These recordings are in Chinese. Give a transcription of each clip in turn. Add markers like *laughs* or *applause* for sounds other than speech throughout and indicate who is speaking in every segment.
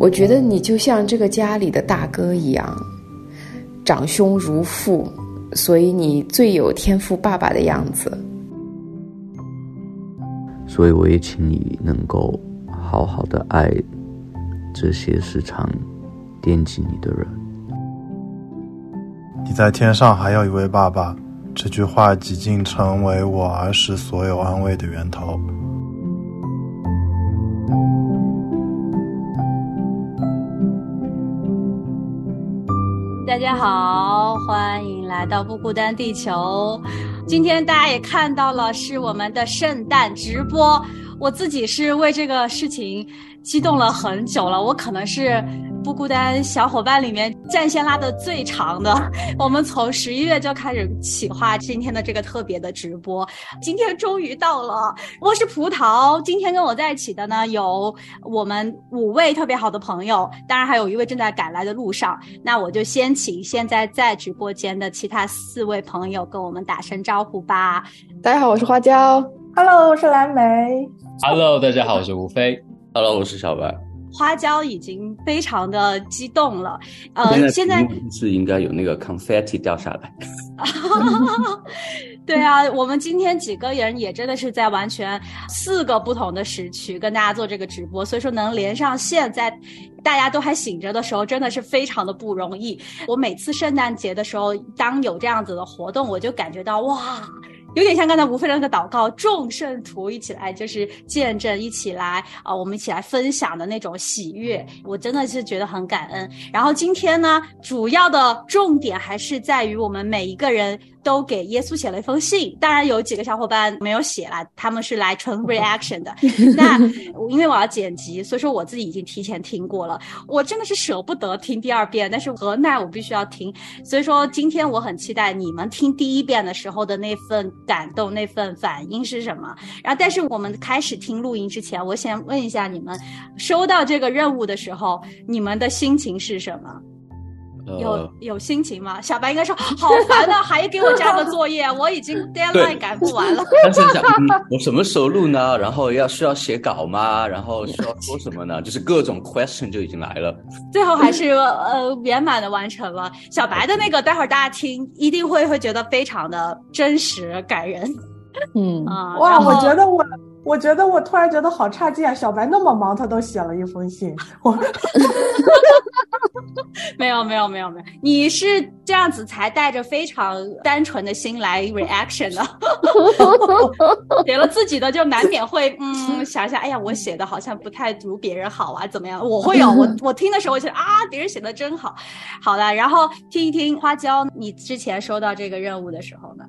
Speaker 1: 我觉得你就像这个家里的大哥一样，长兄如父，所以你最有天赋爸爸的样子。
Speaker 2: 所以我也请你能够好好的爱这些时常惦记你的人。
Speaker 3: 你在天上还有一位爸爸，这句话几近成为我儿时所有安慰的源头。
Speaker 4: 大家好，欢迎来到不孤单地球。今天大家也看到了，是我们的圣诞直播。我自己是为这个事情激动了很久了，我可能是。不孤单小伙伴里面战线拉的最长的，我们从十一月就开始企划今天的这个特别的直播，今天终于到了。我是葡萄，今天跟我在一起的呢有我们五位特别好的朋友，当然还有一位正在赶来的路上。那我就先请现在在直播间的其他四位朋友跟我们打声招呼吧。
Speaker 1: 大家好，我是花椒。
Speaker 5: Hello，我是蓝莓。
Speaker 6: Hello，大家好，我是吴飞。
Speaker 2: Hello，我是小白。
Speaker 4: 花椒已经非常的激动了，呃，现在
Speaker 2: 是应该有那个 confetti 掉下来。*laughs*
Speaker 4: 对啊，我们今天几个人也真的是在完全四个不同的时区跟大家做这个直播，所以说能连上线，在大家都还醒着的时候，真的是非常的不容易。我每次圣诞节的时候，当有这样子的活动，我就感觉到哇。有点像刚才吴飞的那个祷告，众圣徒一起来就是见证，一起来啊，我们一起来分享的那种喜悦，我真的是觉得很感恩。然后今天呢，主要的重点还是在于我们每一个人。都给耶稣写了一封信，当然有几个小伙伴没有写了，他们是来纯 *laughs* reaction 的。*laughs* 那因为我要剪辑，所以说我自己已经提前听过了，我真的是舍不得听第二遍，但是何奈我必须要听。所以说今天我很期待你们听第一遍的时候的那份感动，那份反应是什么。然后，但是我们开始听录音之前，我先问一下你们，收到这个任务的时候，你们的心情是什么？有有心情吗？小白应该说好烦啊，还给我加个作业，我已经 *laughs* deadline 赶不完了。
Speaker 2: 但是想，*laughs* 我什么时候录呢？然后要需要写稿吗？然后需要说什么呢？就是各种 question 就已经来了。
Speaker 4: 最后还是呃圆满的完成了。小白的那个，待会儿大家听一定会会觉得非常的真实感人。
Speaker 1: 嗯
Speaker 4: 啊，
Speaker 5: 哇，我觉得我。我觉得我突然觉得好差劲啊！小白那么忙，他都写了一封信。我 *laughs*
Speaker 4: 没有没有没有没有，你是这样子才带着非常单纯的心来 reaction 的，*laughs* 给了自己的就难免会嗯想一下，哎呀，我写的好像不太如别人好啊，怎么样？我会有我我听的时候，我觉得啊，别人写的真好。好了，然后听一听花椒，你之前收到这个任务的时候呢？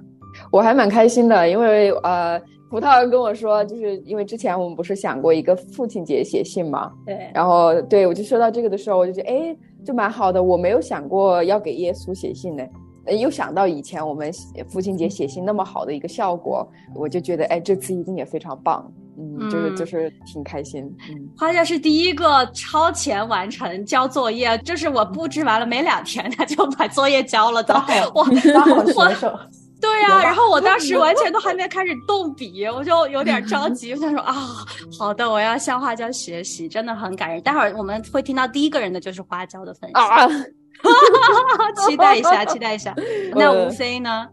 Speaker 1: 我还蛮开心的，因为呃。葡萄跟我说，就是因为之前我们不是想过一个父亲节写信嘛，
Speaker 4: 对，
Speaker 1: 然后对我就说到这个的时候，我就觉得哎，就蛮好的。我没有想过要给耶稣写信呢，又想到以前我们父亲节写信那么好的一个效果，我就觉得哎，这次一定也非常棒，嗯，就是就是挺开心。嗯，
Speaker 4: 花姐是第一个超前完成交作业，就是我布置完了没两天，他就把作业交了的，
Speaker 5: 哇，好 *laughs* 学生。
Speaker 4: 对呀，然后我当时完全都还没开始动笔，*laughs* 我就有点着急。*laughs* 我想说啊，好的，我要向花椒学习，真的很感人。待会儿我们会听到第一个人的就是花椒的分享，啊、*laughs* 期待一下，期待一下。那吴飞呢？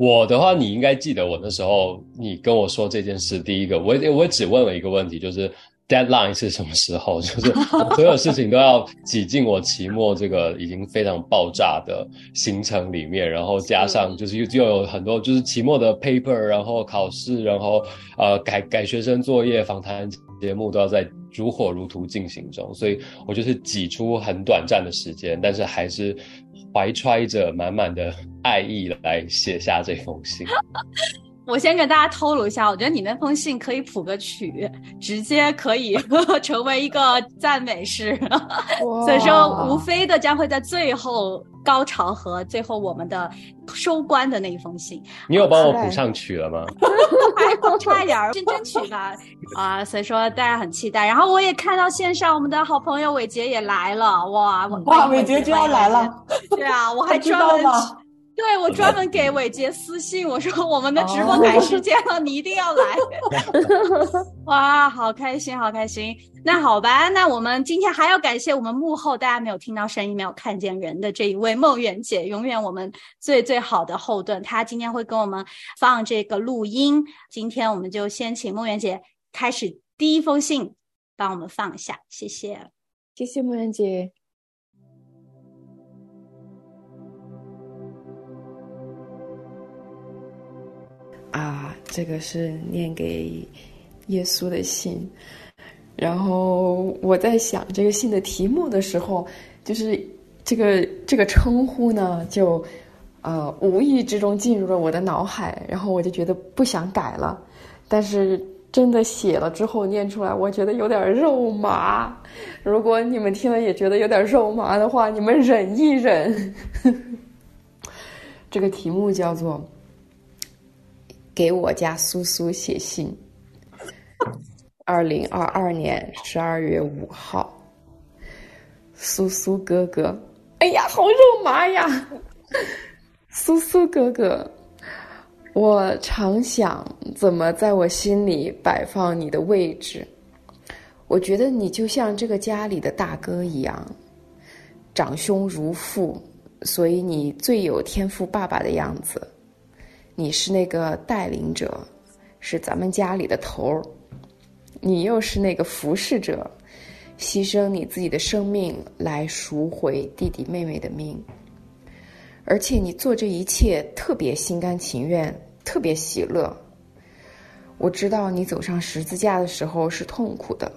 Speaker 6: 我的话，你应该记得我那时候你跟我说这件事，第一个我我只问了一个问题，就是。Deadline 是什么时候？*laughs* 就是所有事情都要挤进我期末这个已经非常爆炸的行程里面，然后加上就是又又有很多就是期末的 paper，然后考试，然后呃改改学生作业、访谈节目都要在如火如荼进行中，所以我就是挤出很短暂的时间，但是还是怀揣着满满的爱意来写下这封信。*laughs*
Speaker 4: 我先给大家透露一下，我觉得你那封信可以谱个曲，直接可以 *laughs* 成为一个赞美诗。所以说，无非的将会在最后高潮和最后我们的收官的那一封信。
Speaker 6: 你有帮我谱上曲了吗？*laughs*
Speaker 4: 还差一点儿，先争取吧。啊，所以说大家很期待。然后我也看到线上我们的好朋友伟杰也来了，哇，
Speaker 5: 哇，伟杰就要来了。
Speaker 4: 对啊，我还专门。对我 *laughs* 专门给伟杰私信，我说我们的直播改时间了，你一定要来。*laughs* 哇，好开心，好开心。那好吧，那我们今天还要感谢我们幕后大家没有听到声音、没有看见人的这一位梦圆姐，永远我们最最好的后盾。她今天会跟我们放这个录音。今天我们就先请梦圆姐开始第一封信，帮我们放一下，谢谢，
Speaker 7: 谢谢梦圆姐。啊，这个是念给耶稣的信。然后我在想这个信的题目的时候，就是这个这个称呼呢，就呃无意之中进入了我的脑海，然后我就觉得不想改了。但是真的写了之后念出来，我觉得有点肉麻。如果你们听了也觉得有点肉麻的话，你们忍一忍。*laughs* 这个题目叫做。给我家苏苏写信。二零二二年十二月五号，苏苏哥哥，哎呀，好肉麻呀！苏苏哥哥，我常想怎么在我心里摆放你的位置。我觉得你就像这个家里的大哥一样，长兄如父，所以你最有天赋爸爸的样子。你是那个带领者，是咱们家里的头儿；你又是那个服侍者，牺牲你自己的生命来赎回弟弟妹妹的命。而且你做这一切特别心甘情愿，特别喜乐。我知道你走上十字架的时候是痛苦的，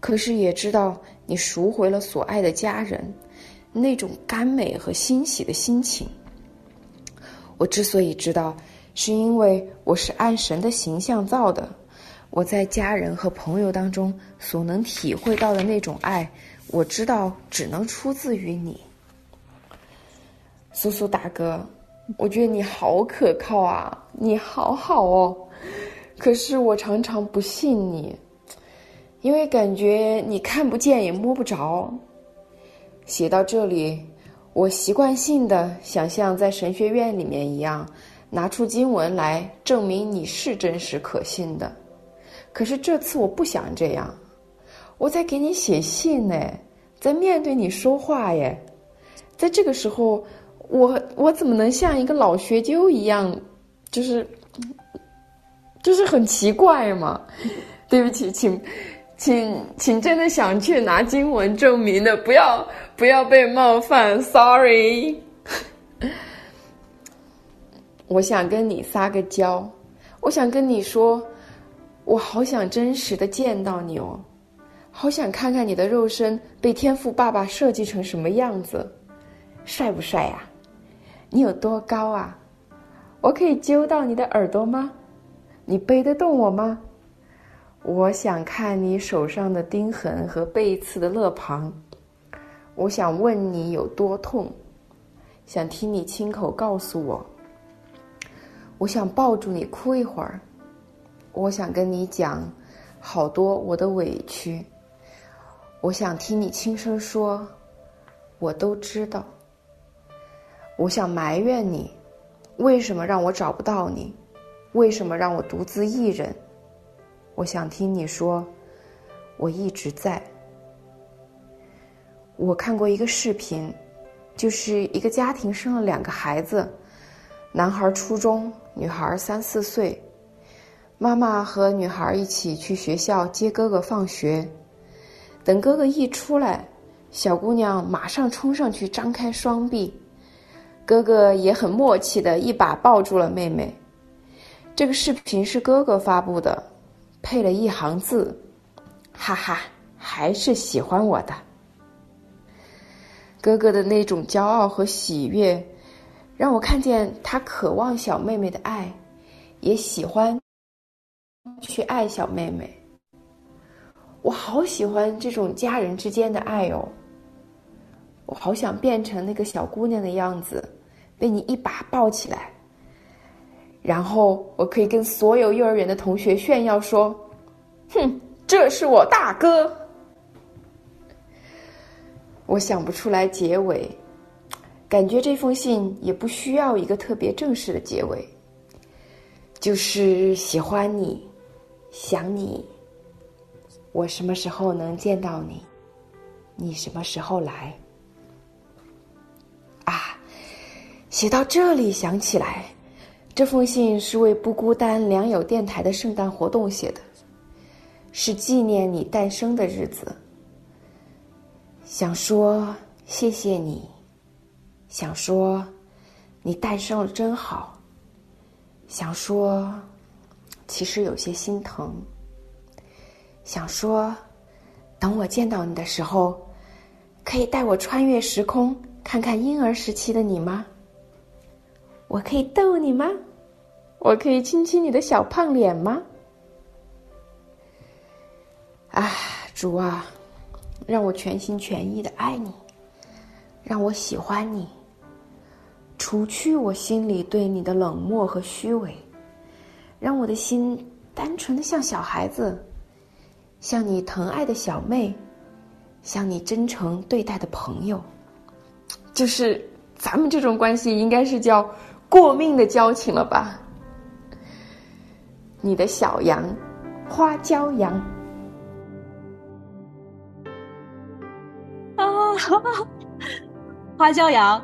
Speaker 7: 可是也知道你赎回了所爱的家人，那种甘美和欣喜的心情。我之所以知道，是因为我是按神的形象造的。我在家人和朋友当中所能体会到的那种爱，我知道只能出自于你，苏苏大哥。我觉得你好可靠啊，你好好哦。可是我常常不信你，因为感觉你看不见也摸不着。写到这里。我习惯性的想像在神学院里面一样，拿出经文来证明你是真实可信的。可是这次我不想这样，我在给你写信呢，在面对你说话耶。在这个时候，我我怎么能像一个老学究一样，就是就是很奇怪嘛？对不起，请。请请真的想去拿经文证明的，不要不要被冒犯，sorry。我想跟你撒个娇，我想跟你说，我好想真实的见到你哦，好想看看你的肉身被天赋爸爸设计成什么样子，帅不帅呀？你有多高啊？我可以揪到你的耳朵吗？你背得动我吗？我想看你手上的钉痕和背刺的勒庞，我想问你有多痛，想听你亲口告诉我。我想抱住你哭一会儿，我想跟你讲好多我的委屈，我想听你轻声说，我都知道。我想埋怨你，为什么让我找不到你，为什么让我独自一人。我想听你说，我一直在。我看过一个视频，就是一个家庭生了两个孩子，男孩初中，女孩三四岁。妈妈和女孩一起去学校接哥哥放学，等哥哥一出来，小姑娘马上冲上去张开双臂，哥哥也很默契的一把抱住了妹妹。这个视频是哥哥发布的。配了一行字，哈哈，还是喜欢我的。哥哥的那种骄傲和喜悦，让我看见他渴望小妹妹的爱，也喜欢去爱小妹妹。我好喜欢这种家人之间的爱哦！我好想变成那个小姑娘的样子，被你一把抱起来。然后我可以跟所有幼儿园的同学炫耀说：“哼，这是我大哥。”我想不出来结尾，感觉这封信也不需要一个特别正式的结尾，就是喜欢你，想你。我什么时候能见到你？你什么时候来？啊，写到这里想起来，这封信是为不孤单良友电台的圣诞活动写的，是纪念你诞生的日子。想说谢谢你，想说你诞生了真好，想说其实有些心疼，想说等我见到你的时候。可以带我穿越时空，看看婴儿时期的你吗？我可以逗你吗？我可以亲亲你的小胖脸吗？啊，主啊，让我全心全意的爱你，让我喜欢你，除去我心里对你的冷漠和虚伪，让我的心单纯的像小孩子，像你疼爱的小妹。像你真诚对待的朋友，就是咱们这种关系，应该是叫过命的交情了吧？你的小羊，花椒羊 *laughs*
Speaker 4: 花椒羊，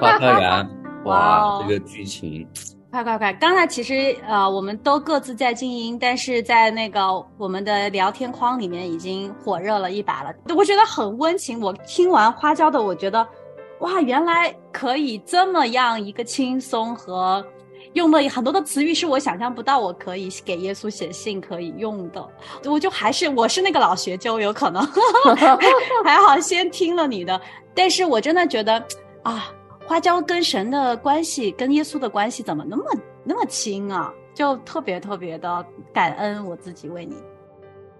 Speaker 2: 花椒羊，*laughs* 哇，这个剧情。
Speaker 4: 快快快！刚才其实呃，我们都各自在静音，但是在那个我们的聊天框里面已经火热了一把了。我觉得很温情。我听完花椒的，我觉得哇，原来可以这么样一个轻松和用了很多的词语，是我想象不到我可以给耶稣写信可以用的。我就还是我是那个老学究，有可能 *laughs* 还好先听了你的，但是我真的觉得啊。花椒跟神的关系，跟耶稣的关系怎么那么那么亲啊？就特别特别的感恩我自己为你。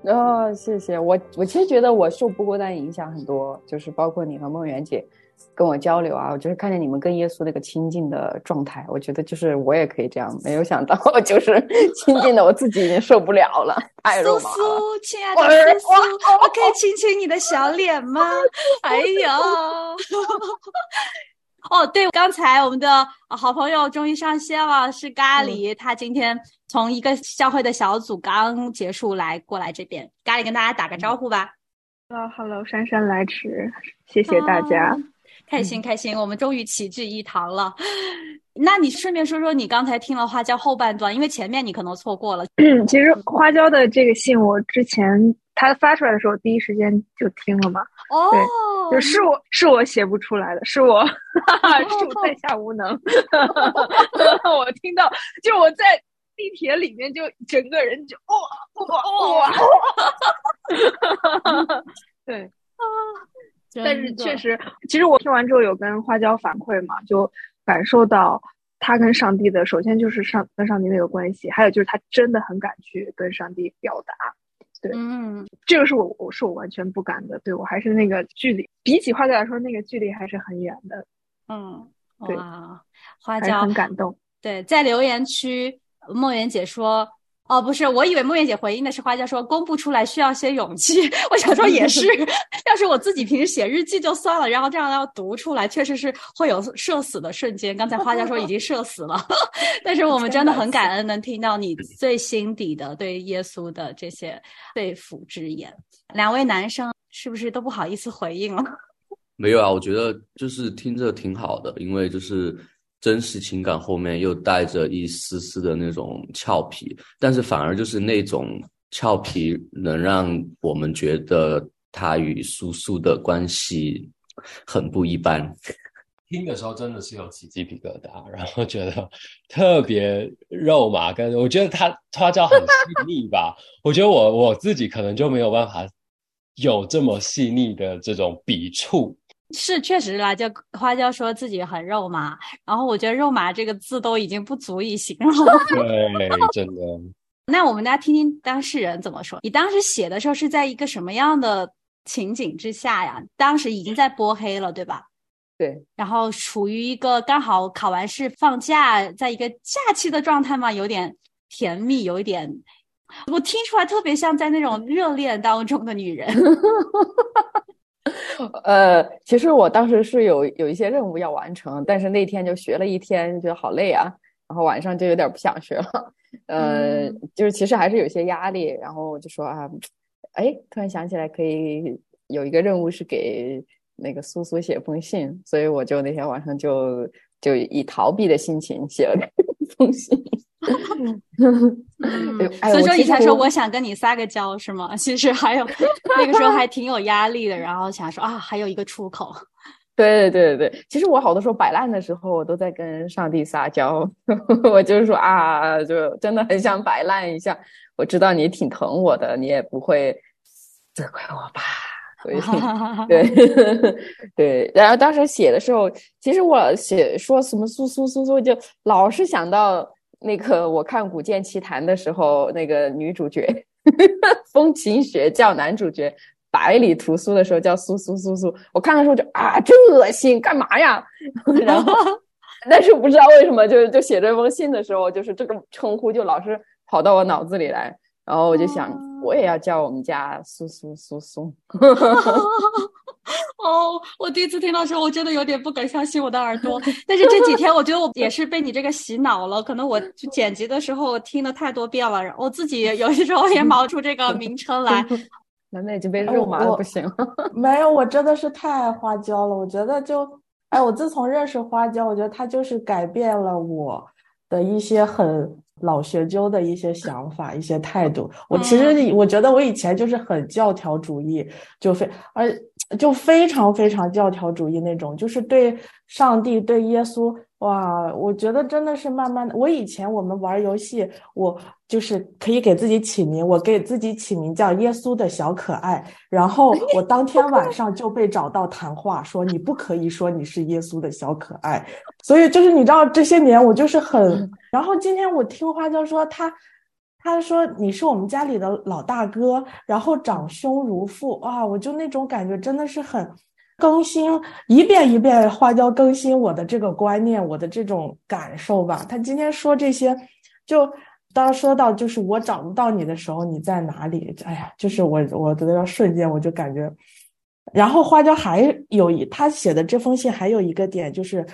Speaker 1: 哦，谢谢我。我其实觉得我受不孤单影响很多，就是包括你和梦圆姐跟我交流啊，我就是看见你们跟耶稣那个亲近的状态，我觉得就是我也可以这样。没有想到就是亲近的我自己已经受不了了，*laughs* 太肉麻了。
Speaker 4: 苏苏，亲爱的苏苏，我可以亲亲你的小脸吗？*laughs* 哎呦！*laughs* 哦，对，刚才我们的好朋友终于上线了，是咖喱。他今天从一个教会的小组刚结束来过来这边，咖喱跟大家打个招呼吧。
Speaker 8: Hello，Hello，姗姗来迟，谢谢大家，
Speaker 4: 开心开心，我们终于齐聚一堂了。那你顺便说说你刚才听了花椒后半段，因为前面你可能错过了。
Speaker 8: 其实花椒的这个信，我之前他发出来的时候，第一时间就听了嘛。
Speaker 4: 哦。
Speaker 8: 就是我是我写不出来的，是我 *laughs* 是我在下无能。*laughs* 我听到，就我在地铁里面，就整个人就哇哇哇！*laughs* 对啊，但是确实，其实我听完之后有跟花椒反馈嘛，就感受到他跟上帝的，首先就是上跟上帝那个关系，还有就是他真的很敢去跟上帝表达。对，嗯，这个是我，我是我完全不敢的。对我还是那个距离，比起花椒来说，那个距离还是很远的。
Speaker 4: 嗯，对，花椒
Speaker 8: 很感动。
Speaker 4: 对，在留言区，梦圆姐说。哦，不是，我以为梦圆姐回应的是花椒说公布出来需要些勇气。*laughs* 我想说也是，*laughs* 要是我自己平时写日记就算了，然后这样要读出来，确实是会有社死的瞬间。刚才花椒说已经社死了，*laughs* 但是我们真的很感恩能听到你最心底的对耶稣的这些肺腑之言。两位男生是不是都不好意思回应了？
Speaker 2: 没有啊，我觉得就是听着挺好的，因为就是。真实情感后面又带着一丝丝的那种俏皮，但是反而就是那种俏皮能让我们觉得他与苏苏的关系很不一般。
Speaker 6: 听的时候真的是有起鸡皮疙瘩，然后觉得特别肉麻，跟我觉得他他叫很细腻吧。我觉得我我自己可能就没有办法有这么细腻的这种笔触。
Speaker 4: 是，确实啦，就花椒说自己很肉麻，然后我觉得“肉麻”这个字都已经不足以形容。*laughs*
Speaker 6: 对，真的。
Speaker 4: 那我们大家听听当事人怎么说。你当时写的时候是在一个什么样的情景之下呀？当时已经在播黑了，对吧？
Speaker 1: 对。
Speaker 4: 然后处于一个刚好考完试放假，在一个假期的状态嘛，有点甜蜜，有一点，我听出来特别像在那种热恋当中的女人。*laughs* *laughs*
Speaker 1: 呃，其实我当时是有有一些任务要完成，但是那天就学了一天，觉得好累啊，然后晚上就有点不想学了。呃，就是其实还是有些压力，然后我就说啊，哎，突然想起来可以有一个任务是给那个苏苏写封信，所以我就那天晚上就就以逃避的心情写了 *laughs* 封信。
Speaker 4: 所以说你才说我想跟你撒个娇是吗？*laughs* 其实还有那个时候还挺有压力的，然后想说啊，还有一个出口。*laughs*
Speaker 1: 对对对对，其实我好多时候摆烂的时候，我都在跟上帝撒娇。*laughs* 我就是说啊，就真的很想摆烂一下。我知道你挺疼我的，你也不会责怪我吧？所以对对。然后当时写的时候，其实我写说什么苏苏苏苏，就老是想到那个我看《古剑奇谭》的时候，那个女主角 *laughs* 风琴雪叫男主角。百里屠苏的时候叫苏苏苏苏，我看的时候就啊，真恶心，干嘛呀？*laughs* 然后，*laughs* 但是不知道为什么，就就写这封信的时候，就是这个称呼就老是跑到我脑子里来，然后我就想，我也要叫我们家苏苏苏苏。*laughs*
Speaker 4: 哦，我第一次听到时候，我真的有点不敢相信我的耳朵。*laughs* 但是这几天，我觉得我也是被你这个洗脑了，可能我剪辑的时候听了太多遍了，我自己有些时候也 *laughs* 冒出这个名称来。
Speaker 1: 楠楠已经被肉麻的不行了。
Speaker 5: 没有，我真的是太爱花椒了。我觉得就，哎，我自从认识花椒，我觉得它就是改变了我的一些很老学究的一些想法、一些态度。我其实我觉得我以前就是很教条主义，就非而就非常非常教条主义那种，就是对上帝、对耶稣。哇，我觉得真的是慢慢的。我以前我们玩游戏，我就是可以给自己起名，我给自己起名叫耶稣的小可爱。然后 *laughs* 我当天晚上就被找到谈话，说你不可以说你是耶稣的小可爱。所以就是你知道这些年我就是很。然后今天我听花椒说他，他说你是我们家里的老大哥，然后长兄如父，哇，我就那种感觉真的是很。更新一遍一遍，花椒更新我的这个观念，我的这种感受吧。他今天说这些，就当说到就是我找不到你的时候，你在哪里？哎呀，就是我我的那瞬间，我就感觉。然后花椒还有一他写的这封信还有一个点就是。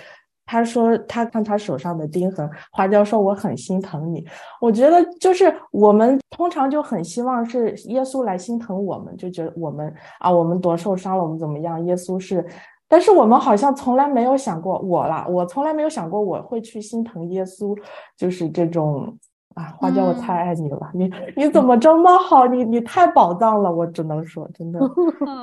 Speaker 5: 他说：“他看他手上的钉痕。”花椒说：“我很心疼你。”我觉得就是我们通常就很希望是耶稣来心疼我们，就觉得我们啊，我们多受伤了，我们怎么样？耶稣是，但是我们好像从来没有想过我啦，我从来没有想过我会去心疼耶稣，就是这种。啊，花椒，我太爱你了！你 *laughs* 你怎么这么好？你你太宝藏了，我只能说，真的，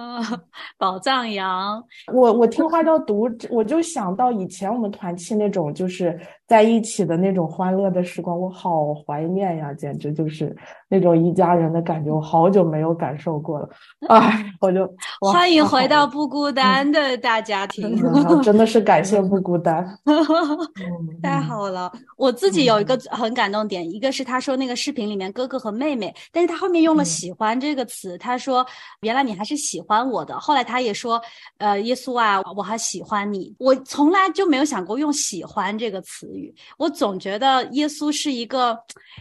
Speaker 5: *laughs*
Speaker 4: 宝藏羊。
Speaker 5: 我我听花椒读，我就想到以前我们团契那种就是在一起的那种欢乐的时光，我好怀念呀，简直就是那种一家人的感觉，我好久没有感受过了。哎，我就
Speaker 4: 欢迎回到不孤单的大家庭，
Speaker 5: 真的是感谢不孤单，*laughs*
Speaker 4: 太好了。我自己有一个很感动点，一。一个是他说那个视频里面哥哥和妹妹，但是他后面用了“喜欢”这个词，他说原来你还是喜欢我的。后来他也说，呃，耶稣啊，我还喜欢你。我从来就没有想过用“喜欢”这个词语，我总觉得耶稣是一个，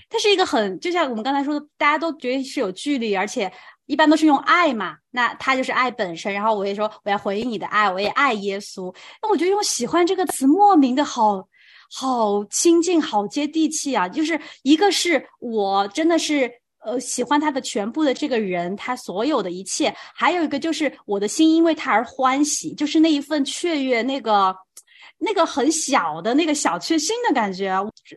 Speaker 4: 他是一个很，就像我们刚才说的，大家都觉得是有距离，而且一般都是用爱嘛，那他就是爱本身。然后我也说我要回应你的爱，我也爱耶稣。那我觉得用“喜欢”这个词莫名的好。好亲近，好接地气啊！就是一个是我真的是呃喜欢他的全部的这个人，他所有的一切；还有一个就是我的心因为他而欢喜，就是那一份雀跃，那个那个很小的那个小确幸的感觉。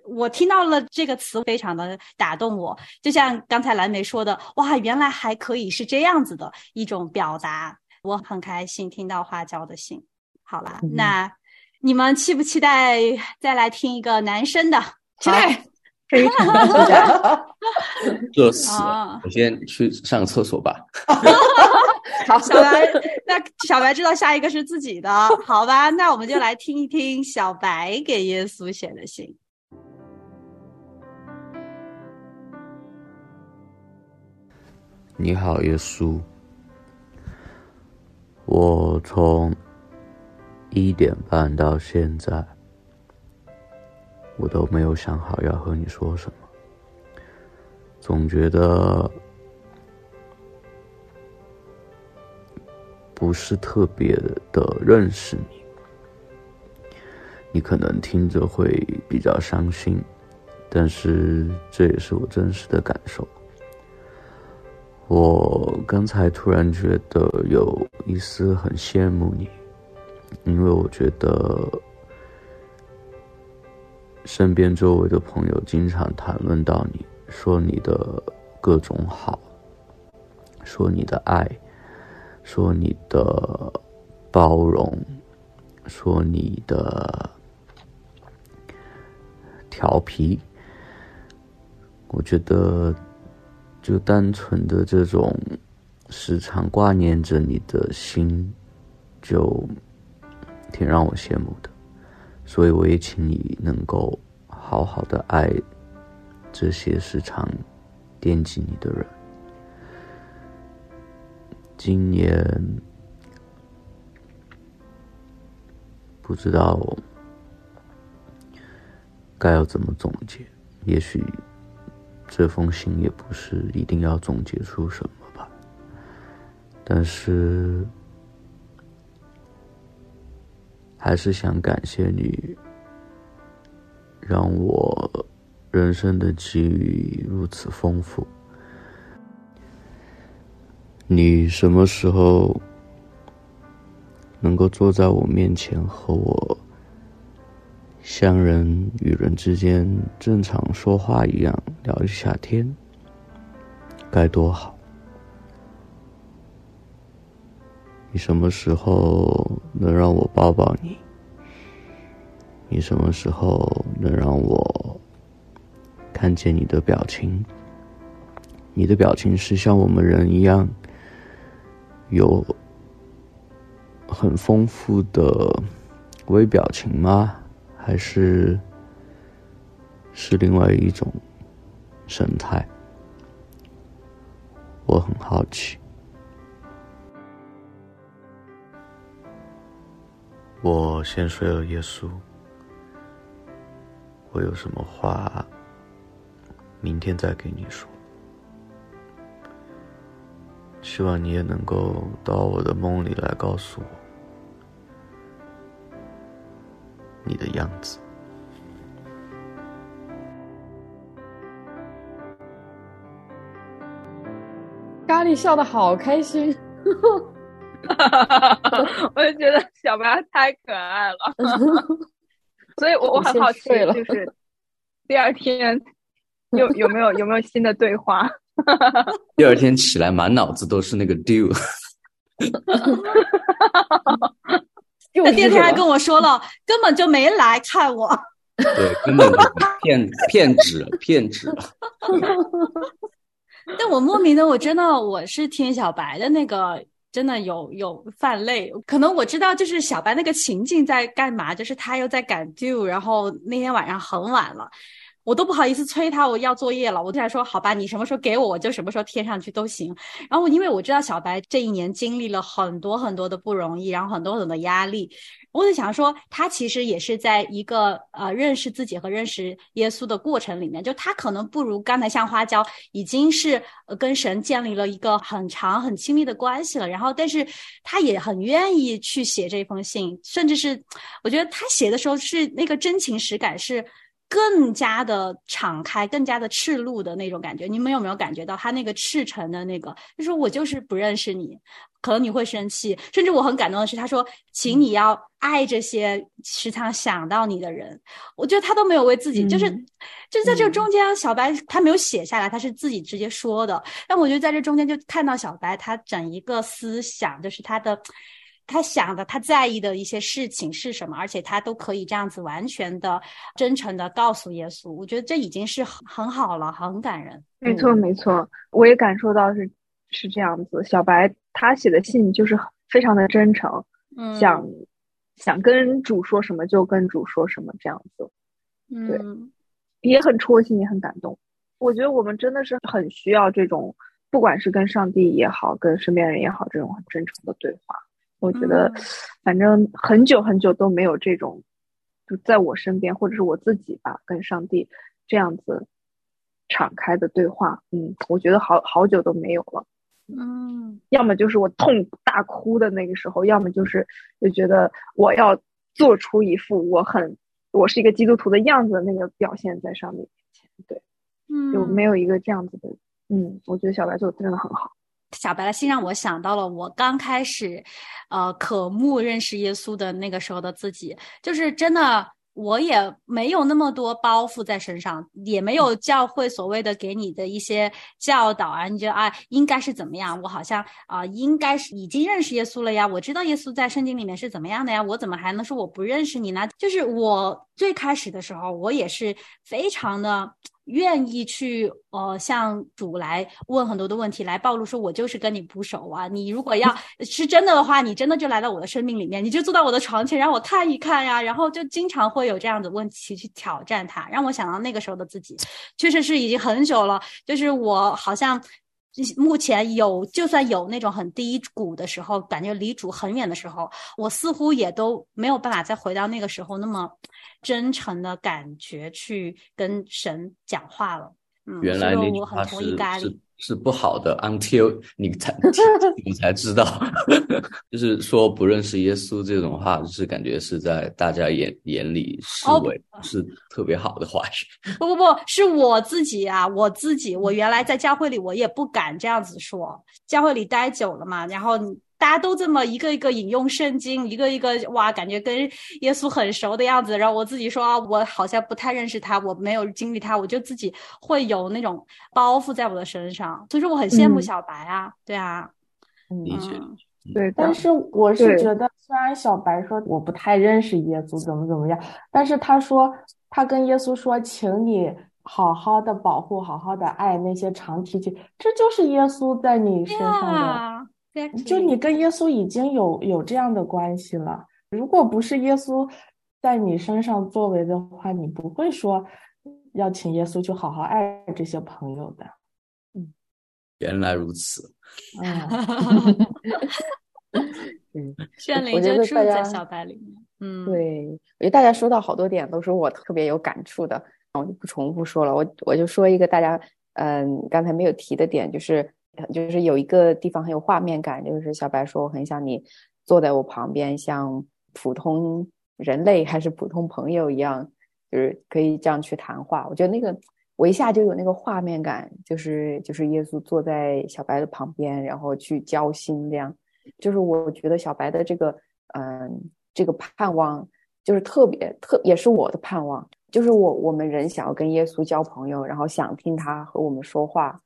Speaker 4: 我听到了这个词，非常的打动我。就像刚才蓝莓说的，哇，原来还可以是这样子的一种表达，我很开心听到花椒的信。好啦，那。你们期不期待再来听一个男生的？
Speaker 1: 期待，
Speaker 5: 非常期待。
Speaker 2: 热死！我先去上个厕所吧。*laughs*
Speaker 4: 好，小白，那小白知道下一个是自己的，好吧？那我们就来听一听小白给耶稣写的信。
Speaker 2: 你好，耶稣，我从。一点半到现在，我都没有想好要和你说什么。总觉得
Speaker 9: 不是特别的认识你，你可能听着会比较伤心，但是这也是我真实的感受。我刚才突然觉得有一丝很羡慕你，因为我觉得身边周围的朋友经常谈论到你，说你的各种好，说你的爱。说你的包容，说你的调皮，我觉得就单纯的这种时常挂念着你的心，就挺让我羡慕的。所以我也请你能够好好的爱这些时常惦记你的人。今年不知道该要怎么总结，也许这封信也不是一定要总结出什么吧。但是还是想感谢你，让我人生的机遇如此丰富。你什么时候能够坐在我面前和我像人与人之间正常说话一样聊一下天，该多好！你什么时候能让我抱抱你？你什么时候能让我看见你的表情？你的表情是像我们人一样。有很丰富的微表情吗？还是是另外一种神态？我很好奇。我先睡了，耶稣。我有什么话，明天再给你说。希望你也能够到我的梦里来告诉我你的样子。
Speaker 1: 咖喱笑的好开心，*laughs*
Speaker 8: 我就觉得小白太可爱了，*laughs* 所以我我很好奇，就是第二天有 *laughs* 有没有有没有新的对话。
Speaker 9: 第二天起来，满脑子都是那个 do。
Speaker 4: 那第二天还跟我说了，根本就没来看我。
Speaker 9: 对，根本骗骗纸骗纸。
Speaker 4: 但我莫名的，我真的我是听小白的那个，真的有有犯累。可能我知道，就是小白那个情境在干嘛，就是他又在赶 do，然后那天晚上很晚了。我都不好意思催他，我要作业了。我对他说：“好吧，你什么时候给我，我就什么时候贴上去都行。”然后，因为我知道小白这一年经历了很多很多的不容易，然后很多很多的压力，我就想说，他其实也是在一个呃认识自己和认识耶稣的过程里面，就他可能不如刚才像花椒，已经是跟神建立了一个很长很亲密的关系了。然后，但是他也很愿意去写这封信，甚至是我觉得他写的时候是那个真情实感是。更加的敞开，更加的赤露的那种感觉，你们有没有感觉到他那个赤诚的那个？就说我就是不认识你，可能你会生气，甚至我很感动的是，他说，请你要爱这些时常想到你的人。我觉得他都没有为自己，就是就是在这中间，小白他没有写下来，他是自己直接说的。但我觉得在这中间就看到小白他整一个思想，就是他的。他想的，他在意的一些事情是什么？而且他都可以这样子完全的、真诚的告诉耶稣。我觉得这已经是很很好了，很感人。
Speaker 8: 没错，没错，我也感受到是是这样子。小白他写的信就是非常的真诚，想想跟主说什么就跟主说什么这样子。对，也很戳心，也很感动。我觉得我们真的是很需要这种，不管是跟上帝也好，跟身边人也好，这种很真诚的对话。我觉得，反正很久很久都没有这种，就在我身边或者是我自己吧，跟上帝这样子敞开的对话。嗯，我觉得好好久都没有了。
Speaker 4: 嗯，
Speaker 8: 要么就是我痛大大哭的那个时候，要么就是就觉得我要做出一副我很我是一个基督徒的样子的那个表现在上面前，对，
Speaker 4: 嗯，
Speaker 8: 就没有一个这样子的，嗯，我觉得小白做的真的很好。
Speaker 4: 小白的心让我想到了我刚开始，呃，渴慕认识耶稣的那个时候的自己，就是真的。我也没有那么多包袱在身上，也没有教会所谓的给你的一些教导啊，你觉得啊应该是怎么样？我好像啊应该是已经认识耶稣了呀，我知道耶稣在圣经里面是怎么样的呀，我怎么还能说我不认识你呢？就是我最开始的时候，我也是非常的。愿意去呃向主来问很多的问题，来暴露说，我就是跟你不熟啊。你如果要是真的的话，你真的就来到我的生命里面，你就坐到我的床前，让我看一看呀。然后就经常会有这样的问题去挑战他，让我想到那个时候的自己，确实是已经很久了。就是我好像。目前有，就算有那种很低谷的时候，感觉离主很远的时候，我似乎也都没有办法再回到那个时候那么真诚的感觉去跟神讲话了。嗯，
Speaker 2: 原来
Speaker 4: 我很同意咖喱。
Speaker 2: 是不好的，until 你才你才知道，*laughs* 就是说不认识耶稣这种话，就是感觉是在大家眼眼里视为是特别好的话语。*laughs*
Speaker 4: 不不不是我自己啊，我自己，我原来在教会里我也不敢这样子说，教会里待久了嘛，然后。大家都这么一个一个引用圣经，一个一个哇，感觉跟耶稣很熟的样子。然后我自己说啊，我好像不太认识他，我没有经历他，我就自己会有那种包袱在我的身上。所以说我很羡慕小白啊，对啊，
Speaker 2: 理解，
Speaker 5: 对。但是我是觉得，虽然小白说我不太认识耶稣，怎么怎么样，但是他说他跟耶稣说，请你好好的保护，好好的爱那些长提琴，这就是耶稣在你身上的。就你跟耶稣已经有有这样的关系了，如果不是耶稣在你身上作为的话，你不会说要请耶稣去好好爱这些朋友的。
Speaker 2: 嗯，原来如此。*laughs*
Speaker 1: 嗯，*laughs*
Speaker 4: 炫灵就住在小白里面。嗯，
Speaker 1: 对，我觉得大家说到好多点都是我特别有感触的，我就不重复说了。我我就说一个大家嗯刚才没有提的点，就是。就是有一个地方很有画面感，就是小白说我很想你坐在我旁边，像普通人类还是普通朋友一样，就是可以这样去谈话。我觉得那个我一下就有那个画面感，就是就是耶稣坐在小白的旁边，然后去交心这样。就是我觉得小白的这个嗯这个盼望，就是特别特也是我的盼望，就是我我们人想要跟耶稣交朋友，然后想听他和我们说话，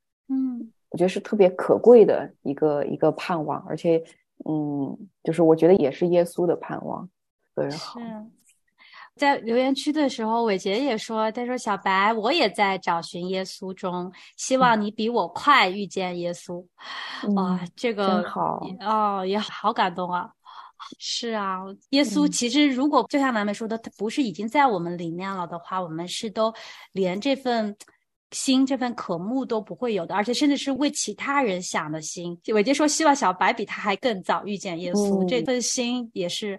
Speaker 1: 我觉得是特别可贵的一个一个盼望，而且，嗯，就是我觉得也是耶稣的盼望，特别好。
Speaker 4: 在留言区的时候，伟杰也说：“他说小白，我也在找寻耶稣中，希望你比我快遇见耶稣。”哇，这个
Speaker 1: 好
Speaker 4: 哦，也好感动啊！是啊，耶稣其实如果就像南美说的，他不是已经在我们里面了的话，我们是都连这份。心这份渴慕都不会有的，而且甚至是为其他人想的心。伟杰说，希望小白比他还更早遇见耶稣，这份心也是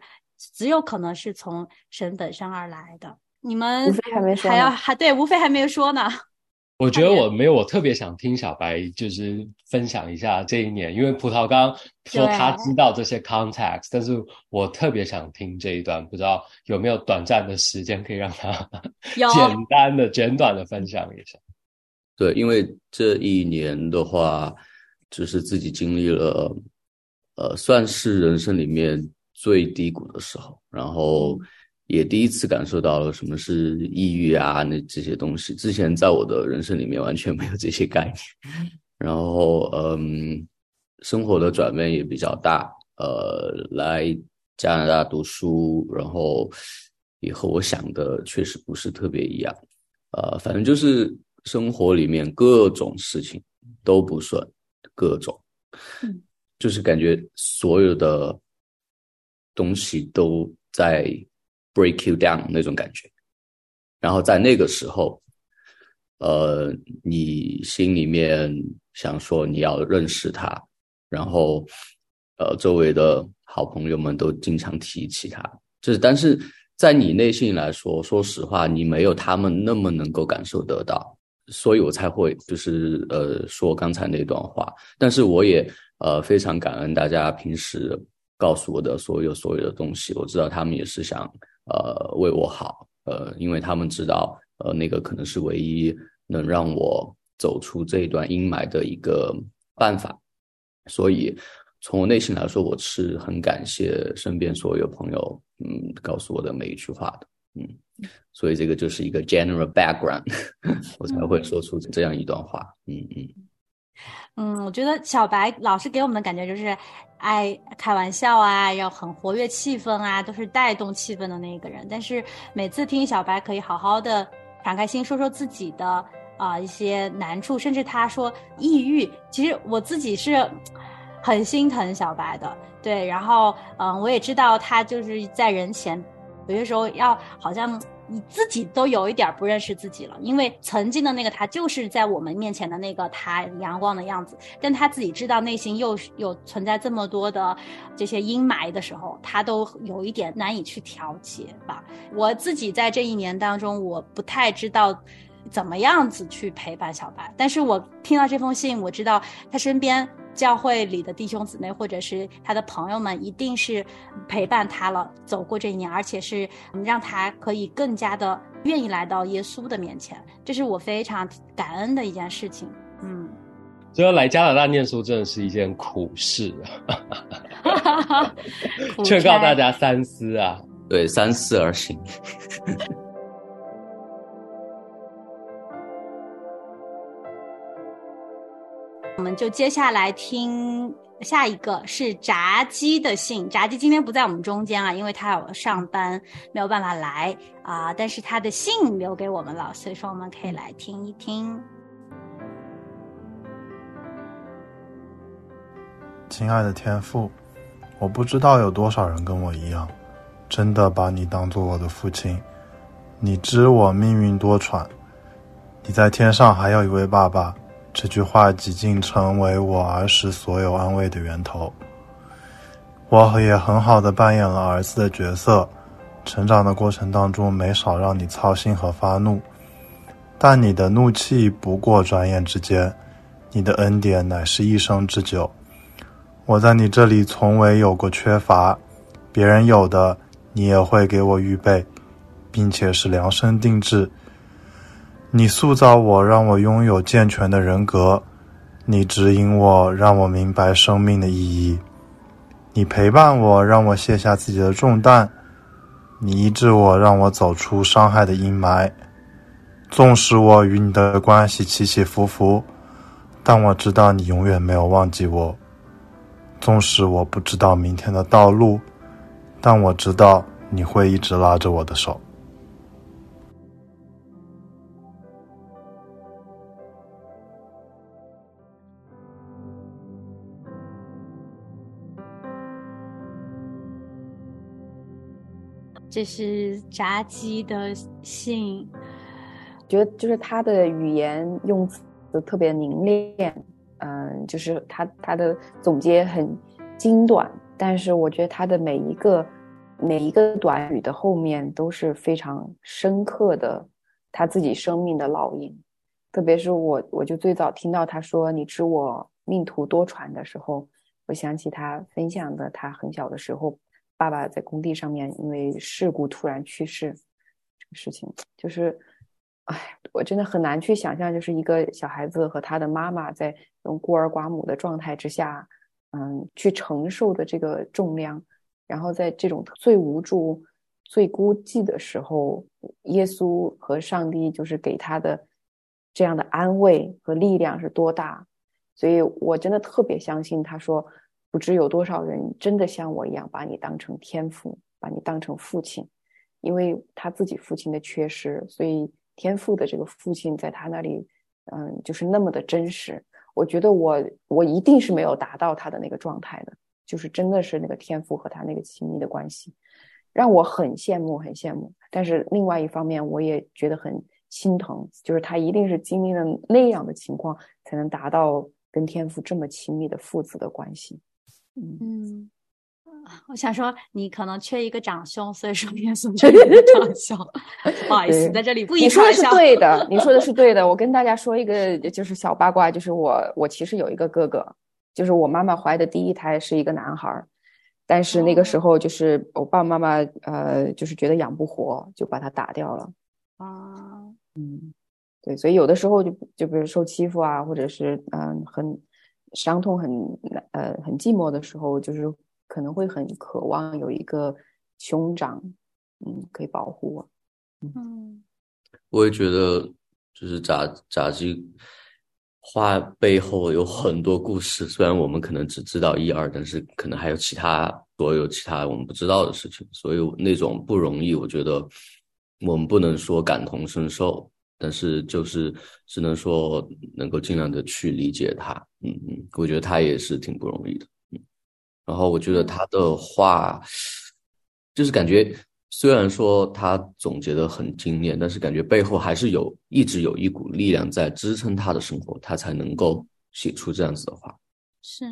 Speaker 4: 只有可能是从神本身而来的。你们
Speaker 1: 无非还没说，
Speaker 4: 还要还对，无非还没有说呢。*laughs*
Speaker 6: 我觉得我没有，我特别想听小白就是分享一下这一年，因为葡萄刚说他知道这些 context，但是我特别想听这一段，不知道有没有短暂的时间可以让他 *laughs* 简单的、简短的分享一下。
Speaker 2: 对，因为这一年的话，就是自己经历了，呃，算是人生里面最低谷的时候，然后也第一次感受到了什么是抑郁啊，那这些东西，之前在我的人生里面完全没有这些概念。*laughs* 然后，嗯，生活的转变也比较大，呃，来加拿大读书，然后也和我想的确实不是特别一样，呃，反正就是。生活里面各种事情都不顺，各种，就是感觉所有的东西都在 break you down 那种感觉。然后在那个时候，呃，你心里面想说你要认识他，然后，呃，周围的好朋友们都经常提起他，就是，但是在你内心来说，说实话，你没有他们那么能够感受得到。所以我才会就是呃说刚才那段话，但是我也呃，非常感恩大家平时告诉我的所有所有的东西，我知道他们也是想呃为我好，呃，因为他们知道呃那个可能是唯一能让我走出这一段阴霾的一个办法，所以从我内心来说，我是很感谢身边所有朋友嗯告诉我的每一句话的，嗯，所以这个就是一个 general background，*laughs* 我才会说出这样一段话，嗯嗯。
Speaker 4: 嗯，我觉得小白老师给我们的感觉就是爱开玩笑啊，要很活跃气氛啊，都是带动气氛的那个人。但是每次听小白可以好好的敞开心说说自己的啊一些难处，甚至他说抑郁，其实我自己是很心疼小白的。对，然后嗯，我也知道他就是在人前有些时候要好像。你自己都有一点不认识自己了，因为曾经的那个他就是在我们面前的那个他阳光的样子，但他自己知道内心又有存在这么多的这些阴霾的时候，他都有一点难以去调节吧。我自己在这一年当中，我不太知道怎么样子去陪伴小白，但是我听到这封信，我知道他身边。教会里的弟兄姊妹，或者是他的朋友们，一定是陪伴他了，走过这一年，而且是让他可以更加的愿意来到耶稣的面前，这是我非常感恩的一件事情。嗯，
Speaker 6: 所以来加拿大念书真的是一件苦事，*laughs* 劝告大家三思啊，
Speaker 2: 对，三思而行。
Speaker 4: 我们就接下来听下一个是炸鸡的信。炸鸡今天不在我们中间啊，因为他有上班，没有办法来啊。但是他的信留给我们了，所以说我们可以来听一听。
Speaker 3: 亲爱的天父，我不知道有多少人跟我一样，真的把你当做我的父亲。你知我命运多舛，你在天上还有一位爸爸。这句话几近成为我儿时所有安慰的源头。我也很好的扮演了儿子的角色，成长的过程当中没少让你操心和发怒，但你的怒气不过转眼之间，你的恩典乃是一生之久。我在你这里从未有过缺乏，别人有的你也会给我预备，并且是量身定制。你塑造我，让我拥有健全的人格；你指引我，让我明白生命的意义；你陪伴我，让我卸下自己的重担；你医治我，让我走出伤害的阴霾。纵使我与你的关系起起伏伏，但我知道你永远没有忘记我。纵使我不知道明天的道路，但我知道你会一直拉着我的手。
Speaker 4: 这是炸鸡的信，
Speaker 1: 觉得就是他的语言用词特别凝练，嗯，就是他他的总结很精短，但是我觉得他的每一个每一个短语的后面都是非常深刻的他自己生命的烙印，特别是我我就最早听到他说你知我命途多舛的时候，我想起他分享的他很小的时候。爸爸在工地上面因为事故突然去世，这个事情就是，哎，我真的很难去想象，就是一个小孩子和他的妈妈在用孤儿寡母的状态之下，嗯，去承受的这个重量，然后在这种最无助、最孤寂的时候，耶稣和上帝就是给他的这样的安慰和力量是多大，所以我真的特别相信他说。不知有多少人真的像我一样把你当成天父，把你当成父亲，因为他自己父亲的缺失，所以天父的这个父亲在他那里，嗯，就是那么的真实。我觉得我我一定是没有达到他的那个状态的，就是真的是那个天父和他那个亲密的关系，让我很羡慕，很羡慕。但是另外一方面，我也觉得很心疼，就是他一定是经历了那样的情况，才能达到跟天父这么亲密的父子的关系。
Speaker 4: 嗯，我想说，你可能缺一个长兄，所以说耶稣缺一个长兄。不好意思，在这里不一
Speaker 1: 你说的是对的，*laughs* 你说的是对的。我跟大家说一个就是小八卦，就是我我其实有一个哥哥，就是我妈妈怀的第一胎是一个男孩儿，但是那个时候就是我爸爸妈妈呃，就是觉得养不活，就把他打掉了。
Speaker 4: 啊，
Speaker 1: 嗯，对，所以有的时候就就比如受欺负啊，或者是嗯很伤痛很呃很寂寞的时候，就是可能会很渴望有一个兄长，嗯，可以保护我。
Speaker 4: 嗯，
Speaker 2: 我也觉得，就是炸炸鸡话背后有很多故事，虽然我们可能只知道一二，但是可能还有其他所有其他我们不知道的事情，所以那种不容易，我觉得我们不能说感同身受，但是就是只能说能够尽量的去理解他。嗯嗯，我觉得他也是挺不容易的。嗯，然后我觉得他的话，就是感觉。虽然说他总结的很精炼，但是感觉背后还是有一直有一股力量在支撑他的生活，他才能够写出这样子的话。
Speaker 4: 是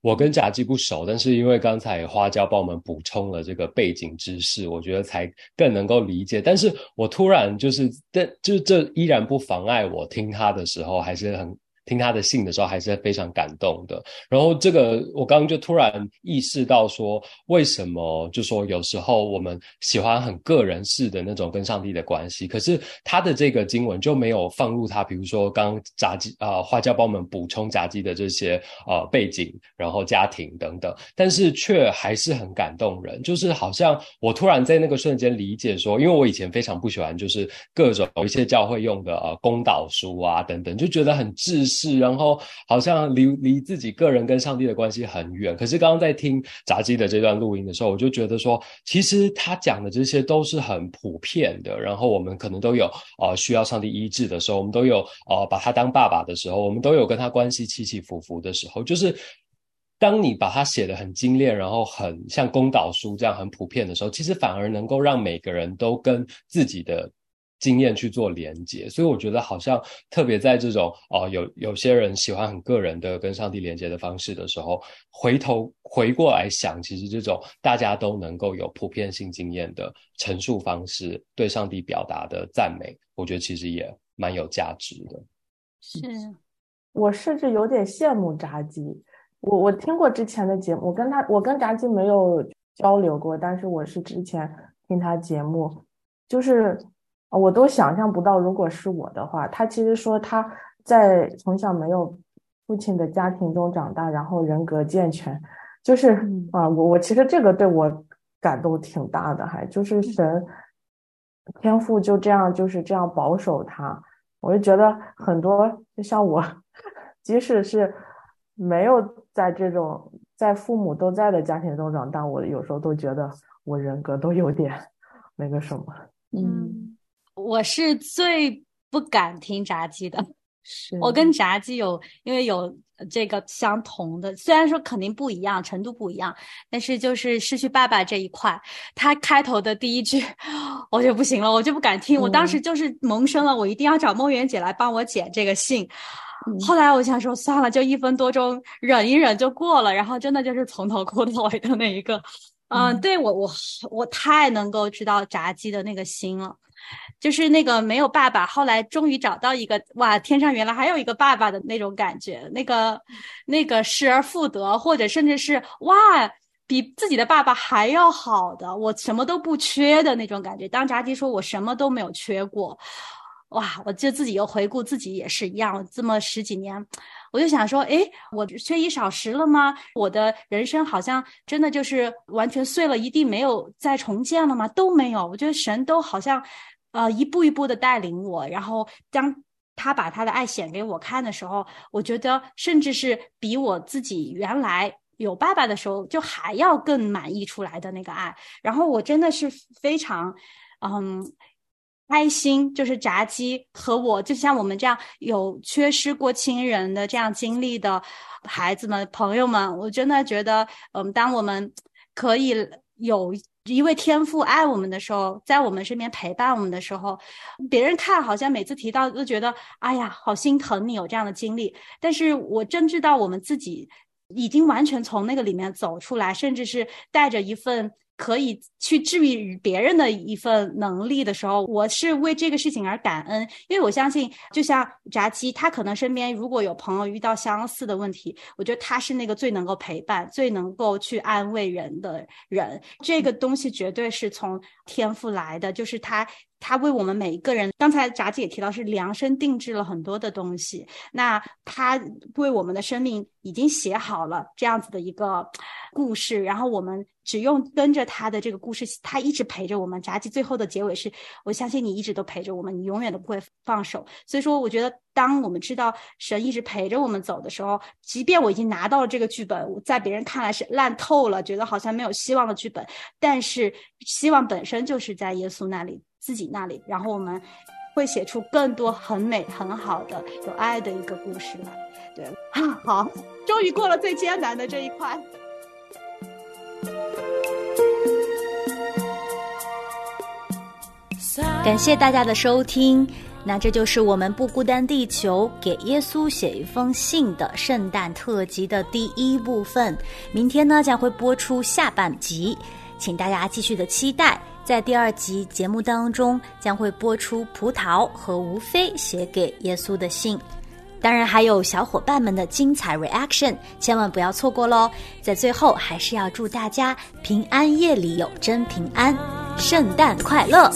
Speaker 6: 我跟炸鸡不熟，但是因为刚才花椒帮我们补充了这个背景知识，我觉得才更能够理解。但是我突然就是，但就是这依然不妨碍我听他的时候还是很。听他的信的时候还是非常感动的。然后这个我刚刚就突然意识到说，为什么就说有时候我们喜欢很个人式的那种跟上帝的关系，可是他的这个经文就没有放入他，比如说刚杂技啊花椒帮我们补充杂技的这些呃背景，然后家庭等等，但是却还是很感动人。就是好像我突然在那个瞬间理解说，因为我以前非常不喜欢就是各种一些教会用的呃公导书啊等等，就觉得很自。是，然后好像离离自己个人跟上帝的关系很远。可是刚刚在听杂技的这段录音的时候，我就觉得说，其实他讲的这些都是很普遍的。然后我们可能都有呃需要上帝医治的时候，我们都有呃把他当爸爸的时候，我们都有跟他关系起起伏伏的时候。就是当你把他写的很精炼，然后很像公导书这样很普遍的时候，其实反而能够让每个人都跟自己的。经验去做连接，所以我觉得好像特别在这种哦，有有些人喜欢很个人的跟上帝连接的方式的时候，回头回过来想，其实这种大家都能够有普遍性经验的陈述方式，对上帝表达的赞美，我觉得其实也蛮有价值的。
Speaker 4: 是
Speaker 5: 我甚至有点羡慕炸鸡，我我听过之前的节目，我跟他我跟炸鸡没有交流过，但是我是之前听他节目，就是。我都想象不到，如果是我的话，他其实说他在从小没有父亲的家庭中长大，然后人格健全，就是啊，我我其实这个对我感动挺大的，还就是神天赋就这样就是这样保守他，我就觉得很多就像我，即使是没有在这种在父母都在的家庭中长大，我有时候都觉得我人格都有点 *laughs* 那个什么，
Speaker 4: 嗯。我是最不敢听炸鸡的，*laughs*
Speaker 1: 是
Speaker 4: 我跟炸鸡有因为有这个相同的，虽然说肯定不一样，程度不一样，但是就是失去爸爸这一块，他开头的第一句 *laughs* 我就不行了，我就不敢听。我当时就是萌生了，我一定要找梦圆姐来帮我剪这个信。后来我想说算了，就一分多钟忍一忍就过了，然后真的就是从头哭到尾的那一个。嗯，对我我我太能够知道炸鸡的那个心了。就是那个没有爸爸，后来终于找到一个哇，天上原来还有一个爸爸的那种感觉，那个那个失而复得，或者甚至是哇，比自己的爸爸还要好的，我什么都不缺的那种感觉。当炸鸡说我什么都没有缺过，哇，我就自己又回顾自己也是一样，这么十几年，我就想说，哎，我缺衣少食了吗？我的人生好像真的就是完全碎了一地，没有再重建了吗？都没有，我觉得神都好像。呃，一步一步的带领我，然后当他把他的爱显给我看的时候，我觉得甚至是比我自己原来有爸爸的时候就还要更满意出来的那个爱。然后我真的是非常，嗯，开心。就是炸鸡和我，就像我们这样有缺失过亲人的这样经历的孩子们、朋友们，我真的觉得，嗯，当我们可以有。一位天父爱我们的时候，在我们身边陪伴我们的时候，别人看好像每次提到都觉得，哎呀，好心疼你有这样的经历。但是我真知道我们自己已经完全从那个里面走出来，甚至是带着一份可以去治愈别人的一份能力的时候，我是为这个事情而感恩，因为我相信，就像炸鸡，他可能身边如果有朋友遇到相似的问题，我觉得他是那个最能够陪伴、最能够去安慰人的人。这个东西绝对是从天赋来的，就是他。他为我们每一个人，刚才炸鸡也提到是量身定制了很多的东西。那他为我们的生命已经写好了这样子的一个故事，然后我们只用跟着他的这个故事，他一直陪着我们。炸鸡最后的结尾是我相信你一直都陪着我们，你永远都不会放手。所以说，我觉得当我们知道神一直陪着我们走的时候，即便我已经拿到了这个剧本，在别人看来是烂透了，觉得好像没有希望的剧本，但是希望本身就是在耶稣那里。自己那里，然后我们会写出更多很美、很好的、有爱的一个故事来。对，*laughs* 好，终于过了最艰难的这一块。
Speaker 10: 感谢大家的收听，那这就是我们不孤单地球给耶稣写一封信的圣诞特辑的第一部分。明天呢将会播出下半集，请大家继续的期待。在第二集节目当中，将会播出葡萄和吴非写给耶稣的信，当然还有小伙伴们的精彩 reaction，千万不要错过喽！在最后，还是要祝大家平安夜里有真平安，圣诞快乐！